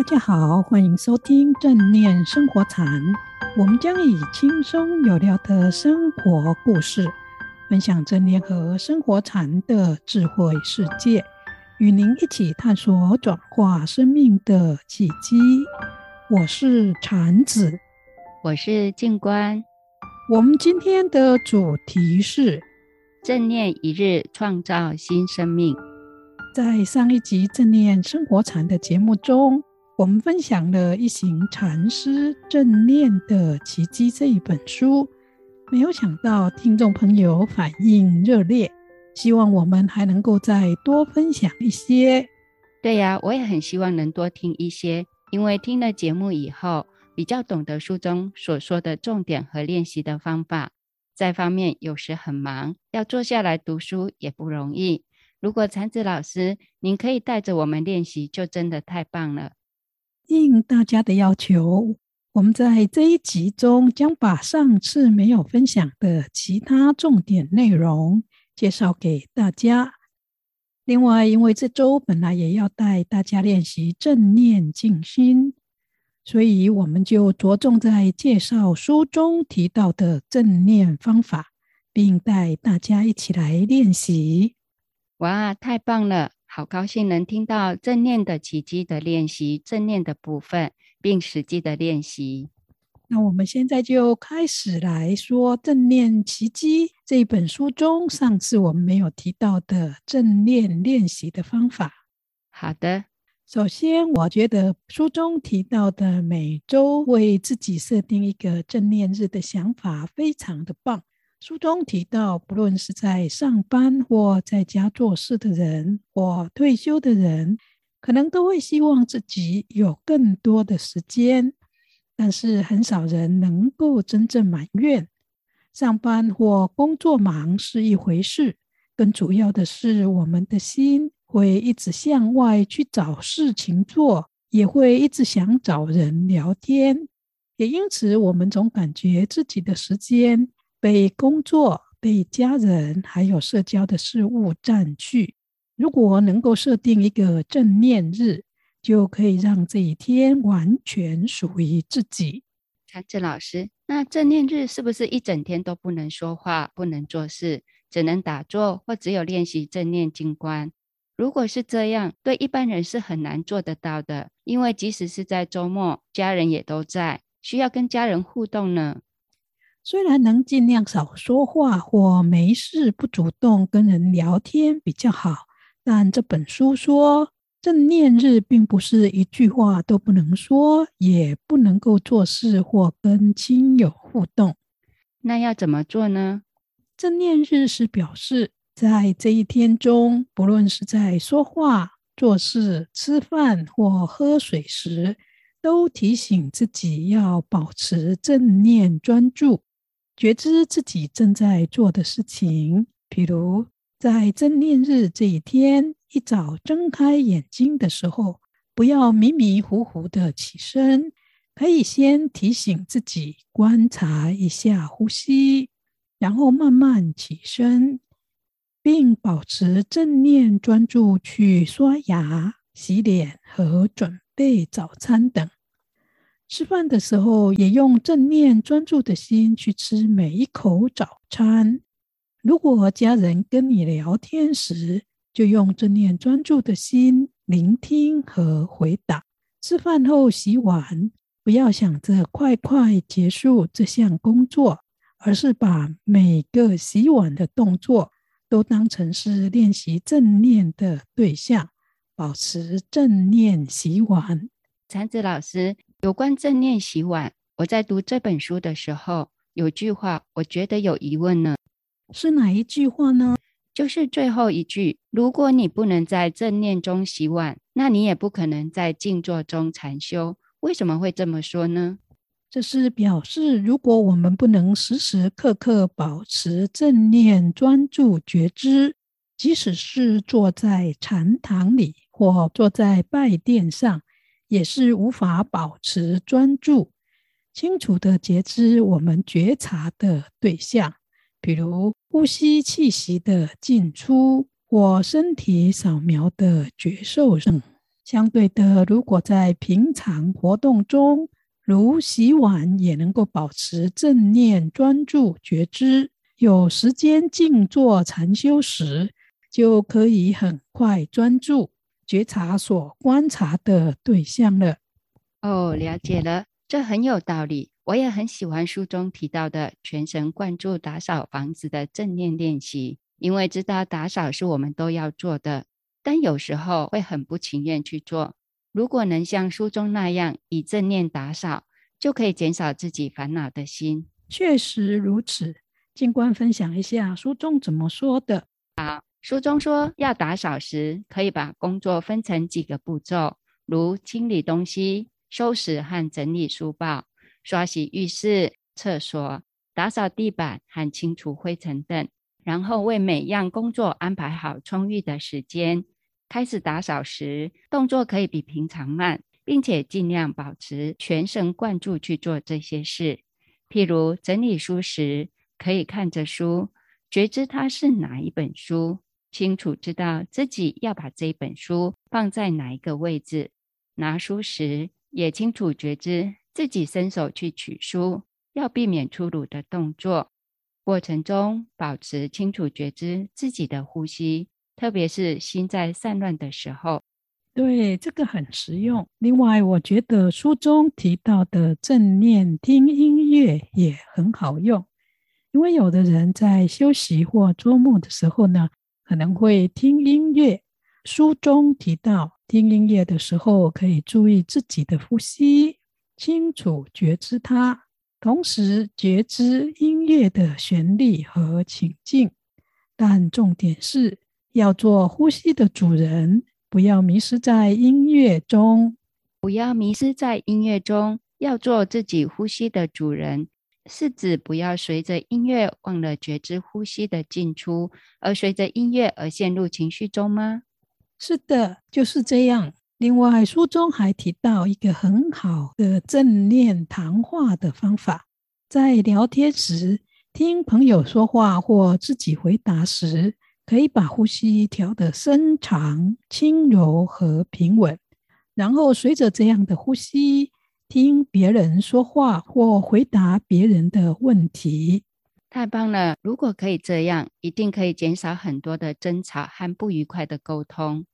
大家好，欢迎收听正念生活禅。我们将以轻松有料的生活故事，分享正念和生活禅的智慧世界，与您一起探索转化生命的契机。我是禅子，我是静观。我们今天的主题是正念一日创造新生命。在上一集正念生活禅的节目中，我们分享了一行禅师正念的奇迹这一本书，没有想到听众朋友反应热烈，希望我们还能够再多分享一些。对呀，我也很希望能多听一些，因为听了节目以后，比较懂得书中所说的重点和练习的方法。再方面，有时很忙，要坐下来读书也不容易。如果禅子老师您可以带着我们练习，就真的太棒了。应大家的要求，我们在这一集中将把上次没有分享的其他重点内容介绍给大家。另外，因为这周本来也要带大家练习正念静心，所以我们就着重在介绍书中提到的正念方法，并带大家一起来练习。哇，太棒了！好高兴能听到正念的奇迹的练习，正念的部分，并实际的练习。那我们现在就开始来说《正念奇迹》这一本书中，上次我们没有提到的正念练习的方法。好的，首先我觉得书中提到的每周为自己设定一个正念日的想法非常的棒。书中提到，不论是在上班或在家做事的人，或退休的人，可能都会希望自己有更多的时间，但是很少人能够真正满愿。上班或工作忙是一回事，更主要的是，我们的心会一直向外去找事情做，也会一直想找人聊天，也因此，我们总感觉自己的时间。被工作、被家人还有社交的事物占据。如果能够设定一个正念日，就可以让这一天完全属于自己。禅子老师，那正念日是不是一整天都不能说话、不能做事，只能打坐或只有练习正念静观？如果是这样，对一般人是很难做得到的，因为即使是在周末，家人也都在，需要跟家人互动呢。虽然能尽量少说话或没事不主动跟人聊天比较好，但这本书说，正念日并不是一句话都不能说，也不能够做事或跟亲友互动。那要怎么做呢？正念日是表示在这一天中，不论是在说话、做事、吃饭或喝水时，都提醒自己要保持正念专注。觉知自己正在做的事情，比如在正念日这一天，一早睁开眼睛的时候，不要迷迷糊糊的起身，可以先提醒自己观察一下呼吸，然后慢慢起身，并保持正念专注去刷牙、洗脸和准备早餐等。吃饭的时候，也用正念专注的心去吃每一口早餐。如果家人跟你聊天时，就用正念专注的心聆听和回答。吃饭后洗碗，不要想着快快结束这项工作，而是把每个洗碗的动作都当成是练习正念的对象，保持正念洗碗。禅子老师。有关正念洗碗，我在读这本书的时候，有句话我觉得有疑问呢。是哪一句话呢？就是最后一句：如果你不能在正念中洗碗，那你也不可能在静坐中禅修。为什么会这么说呢？这是表示，如果我们不能时时刻刻保持正念专注觉知，即使是坐在禅堂里或坐在拜殿上。也是无法保持专注，清楚地觉知我们觉察的对象，比如呼吸气息的进出或身体扫描的觉受上。相对的，如果在平常活动中，如洗碗，也能够保持正念、专注、觉知，有时间静坐禅修时，就可以很快专注觉察所观察的对象了。哦，了解了，这很有道理。我也很喜欢书中提到的全神贯注打扫房子的正念练习，因为知道打扫是我们都要做的。但有时候会很不情愿去做。如果能像书中那样以正念打扫，就可以减少自己烦恼的心。确实如此。静观分享一下书中怎么说的。好，书中说要打扫时，可以把工作分成几个步骤，如清理东西、收拾和整理书报、刷洗浴室、厕所、打扫地板和清除灰尘等。然后为每样工作安排好充裕的时间。开始打扫时，动作可以比平常慢，并且尽量保持全神贯注去做这些事。譬如整理书时，可以看着书，觉知它是哪一本书，清楚知道自己要把这本书放在哪一个位置。拿书时，也清楚觉知自己伸手去取书，要避免粗鲁的动作。过程中保持清楚觉知自己的呼吸，特别是心在散乱的时候。对，这个很实用。另外，我觉得书中提到的正念听音乐也很好用，因为有的人在休息或做梦的时候呢，可能会听音乐。书中提到，听音乐的时候可以注意自己的呼吸，清楚觉知它。同时觉知音乐的旋律和情境，但重点是要做呼吸的主人，不要迷失在音乐中。不要迷失在音乐中，要做自己呼吸的主人，是指不要随着音乐忘了觉知呼吸的进出，而随着音乐而陷入情绪中吗？是的，就是这样。另外，书中还提到一个很好的正念谈话的方法，在聊天时、听朋友说话或自己回答时，可以把呼吸调得深长、轻柔和平稳，然后随着这样的呼吸，听别人说话或回答别人的问题。太棒了！如果可以这样，一定可以减少很多的争吵和不愉快的沟通。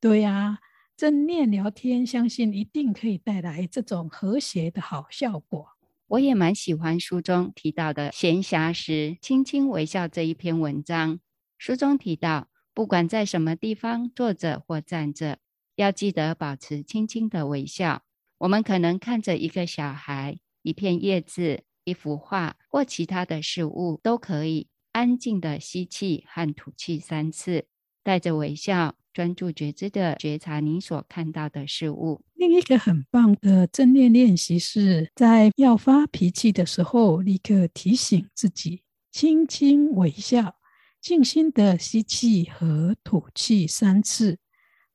对呀。正念聊天，相信一定可以带来这种和谐的好效果。我也蛮喜欢书中提到的闲暇时轻轻微笑这一篇文章。书中提到，不管在什么地方坐着或站着，要记得保持轻轻的微笑。我们可能看着一个小孩、一片叶子、一幅画或其他的事物，都可以安静的吸气和吐气三次，带着微笑。专注觉知的觉察你所看到的事物。另一个很棒的正念练习是在要发脾气的时候，立刻提醒自己，轻轻微笑，静心的吸气和吐气三次，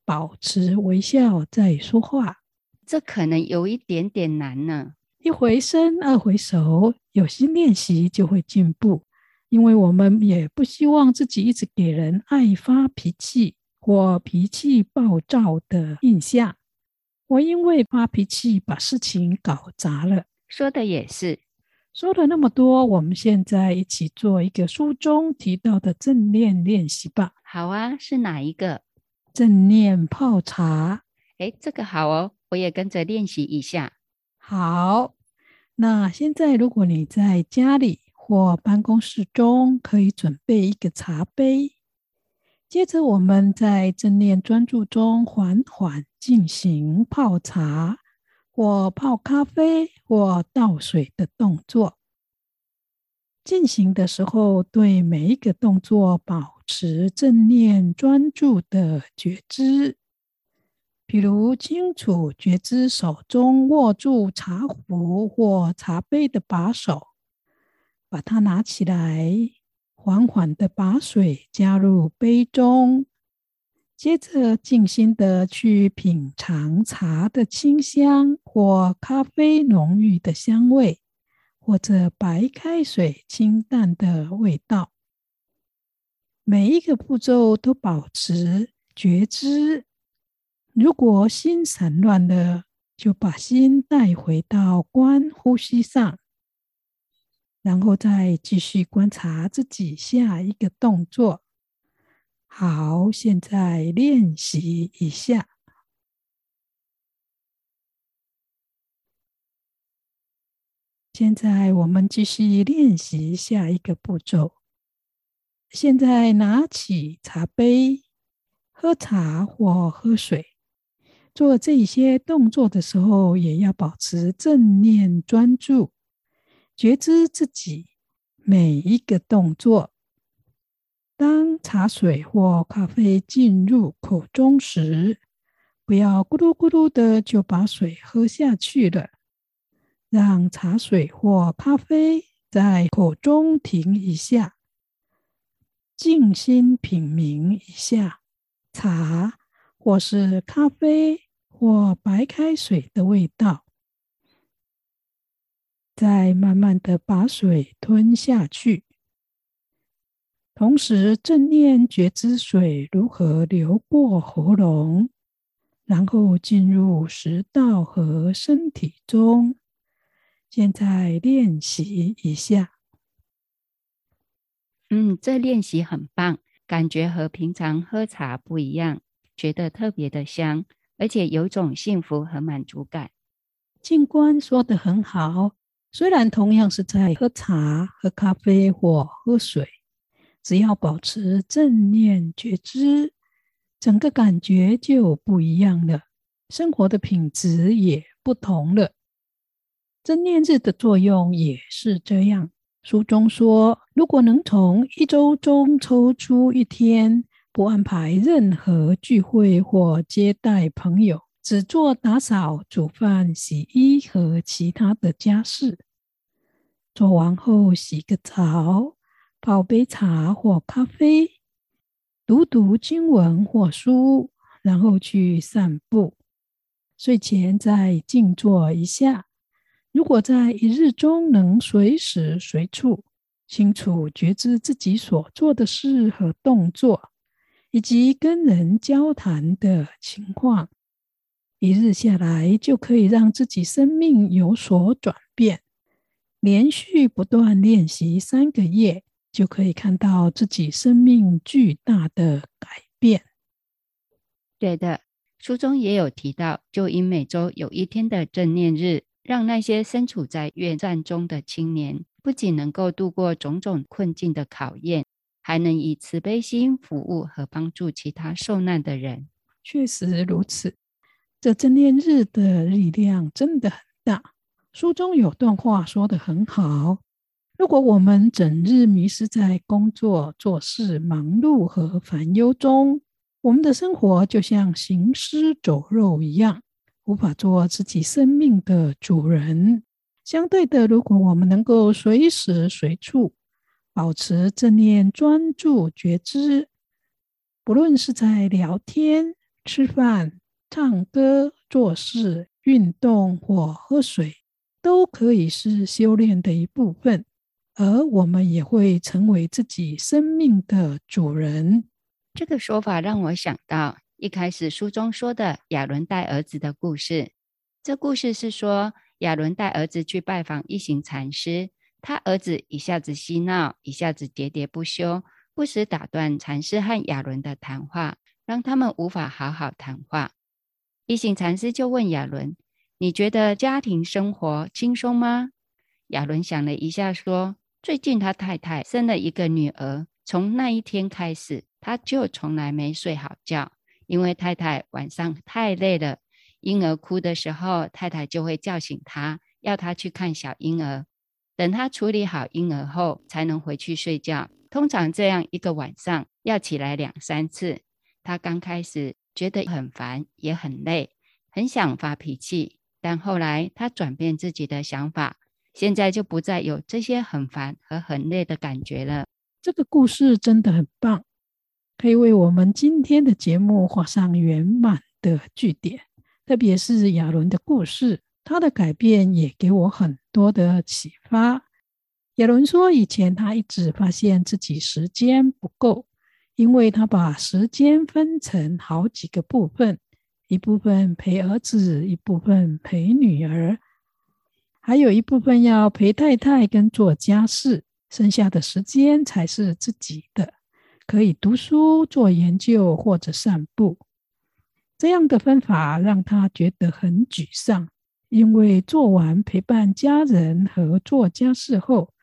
保持微笑再说话。这可能有一点点难呢。一回生，二回熟，有心练习就会进步。因为我们也不希望自己一直给人爱发脾气。或脾气暴躁的印象，我因为发脾气把事情搞砸了。说的也是，说了那么多，我们现在一起做一个书中提到的正念练习吧。好啊，是哪一个？正念泡茶。哎，这个好哦，我也跟着练习一下。好，那现在如果你在家里或办公室中，可以准备一个茶杯。接着，我们在正念专注中缓缓进行泡茶、或泡咖啡、或倒水的动作。进行的时候，对每一个动作保持正念专注的觉知，比如清楚觉知手中握住茶壶或茶杯的把手，把它拿起来。缓缓的把水加入杯中，接着静心的去品尝茶的清香，或咖啡浓郁的香味，或者白开水清淡的味道。每一个步骤都保持觉知，如果心散乱了，就把心带回到观呼吸上，然后再继续观察自己下一个动作。好，现在练习一下。现在我们继续练习下一个步骤。现在拿起茶杯，喝茶或喝水。做这些动作的时候，也要保持正念专注，觉知自己每一个动作。当茶水或咖啡进入口中时，不要咕噜咕噜的就把水喝下去了，让茶水或咖啡在口中停一下，静心品茗一下茶或是咖啡。或白开水的味道，再慢慢的把水吞下去，同时正念觉知水如何流过喉咙，然后进入食道和身体中。现在练习一下。嗯，这练习很棒，感觉和平常喝茶不一样，觉得特别的香。而且有种幸福和满足感。静观说得很好，虽然同样是在喝茶、喝咖啡或喝水，只要保持正念觉知，整个感觉就不一样了，生活的品质也不同了。正念日的作用也是这样。书中说，如果能从一周中抽出一天，不安排任何聚会或接待朋友，只做打扫、煮饭、洗衣和其他的家事。做完后洗个澡，泡杯茶或咖啡，读读经文或书，然后去散步。睡前再静坐一下。如果在一日中能随时随处清楚觉知自己所做的事和动作。以及跟人交谈的情况，一日下来就可以让自己生命有所转变。连续不断练习三个月，就可以看到自己生命巨大的改变。对的，书中也有提到，就因每周有一天的正念日，让那些身处在越战中的青年，不仅能够度过种种困境的考验。还能以慈悲心服务和帮助其他受难的人。确实如此，这正念日的力量真的很大。书中有段话说得很好：如果我们整日迷失在工作、做事、忙碌和烦忧中，我们的生活就像行尸走肉一样，无法做自己生命的主人。相对的，如果我们能够随时随处，保持正念、专注、觉知，不论是在聊天、吃饭、唱歌、做事、运动或喝水，都可以是修炼的一部分。而我们也会成为自己生命的主人。这个说法让我想到一开始书中说的亚伦带儿子的故事。这故事是说，亚伦带儿子去拜访一行禅师。他儿子一下子嬉闹，一下子喋喋不休，不时打断禅师和亚伦的谈话，让他们无法好好谈话。一行禅师就问亚伦：“你觉得家庭生活轻松吗？”亚伦想了一下，说：“最近他太太生了一个女儿，从那一天开始，他就从来没睡好觉，因为太太晚上太累了，婴儿哭的时候，太太就会叫醒他，要他去看小婴儿。”等他处理好婴儿后，才能回去睡觉。通常这样一个晚上要起来两三次。他刚开始觉得很烦，也很累，很想发脾气。但后来他转变自己的想法，现在就不再有这些很烦和很累的感觉了。这个故事真的很棒，可以为我们今天的节目画上圆满的句点。特别是亚伦的故事。他的改变也给我很多的启发。亚伦说，以前他一直发现自己时间不够，因为他把时间分成好几个部分，一部分陪儿子，一部分陪女儿，还有一部分要陪太太跟做家事，剩下的时间才是自己的，可以读书、做研究或者散步。这样的分法让他觉得很沮丧，因为做完陪伴家人和做家事后，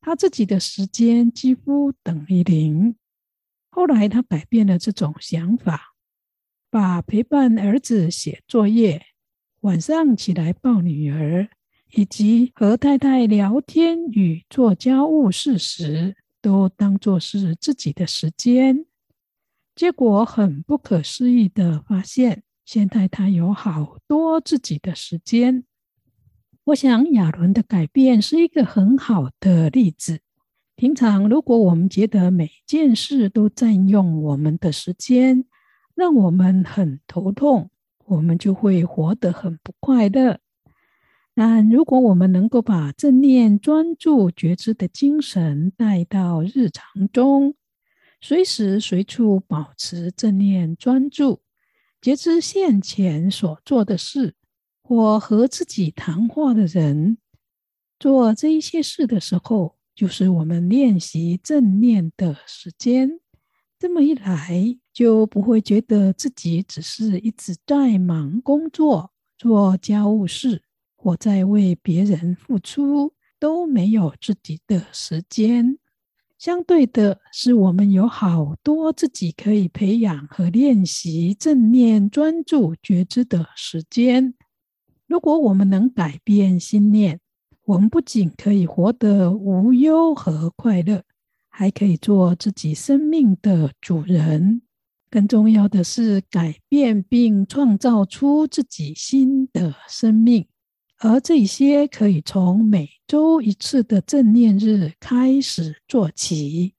他自己的时间几乎等于零。后来他改变了这种想法，把陪伴儿子写作业、晚上起来抱女儿，以及和太太聊天与做家务事时，都当作是自己的时间。结果很不可思议的发现，现在他有好多自己的时间。我想亚伦的改变是一个很好的例子。平常，如果我们觉得每件事都占用我们的时间，让我们很头痛，我们就会活得很不快乐。但如果我们能够把正念、专注、觉知的精神带到日常中，随时随处保持正念、专注，觉知现前所做的事，或和自己谈话的人，做这一些事的时候。就是我们练习正念的时间，这么一来，就不会觉得自己只是一直在忙工作、做家务事，或在为别人付出，都没有自己的时间。相对的是，我们有好多自己可以培养和练习正念、专注、觉知的时间。如果我们能改变心念，我们不仅可以活得无忧和快乐，还可以做自己生命的主人。更重要的是，改变并创造出自己新的生命。而这些可以从每周一次的正念日开始做起。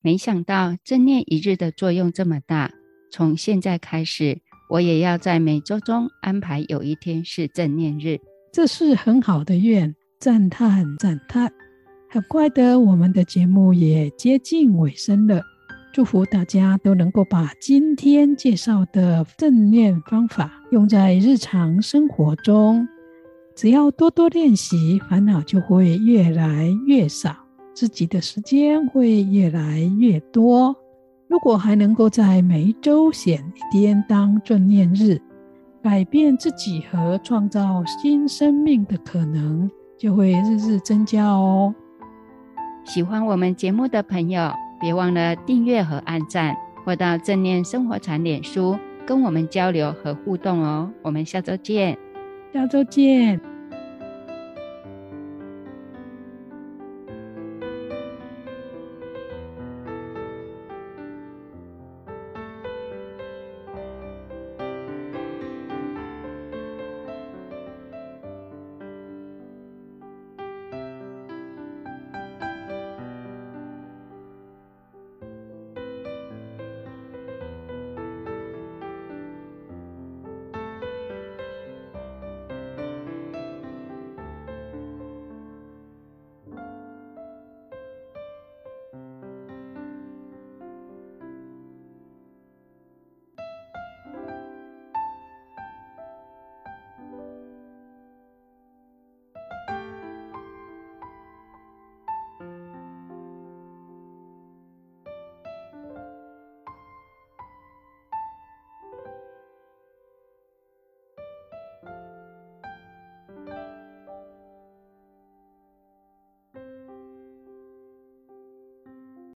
没想到正念一日的作用这么大，从现在开始，我也要在每周中安排有一天是正念日。这是很好的愿，赞叹赞叹！很快的，我们的节目也接近尾声了。祝福大家都能够把今天介绍的正念方法用在日常生活中。只要多多练习，烦恼就会越来越少，自己的时间会越来越多。如果还能够在每一周选一天当正念日，改变自己和创造新生命的可能就会日日增加哦。喜欢我们节目的朋友，别忘了订阅和按赞，或到正念生活禅脸书跟我们交流和互动哦。我们下周见，下周见。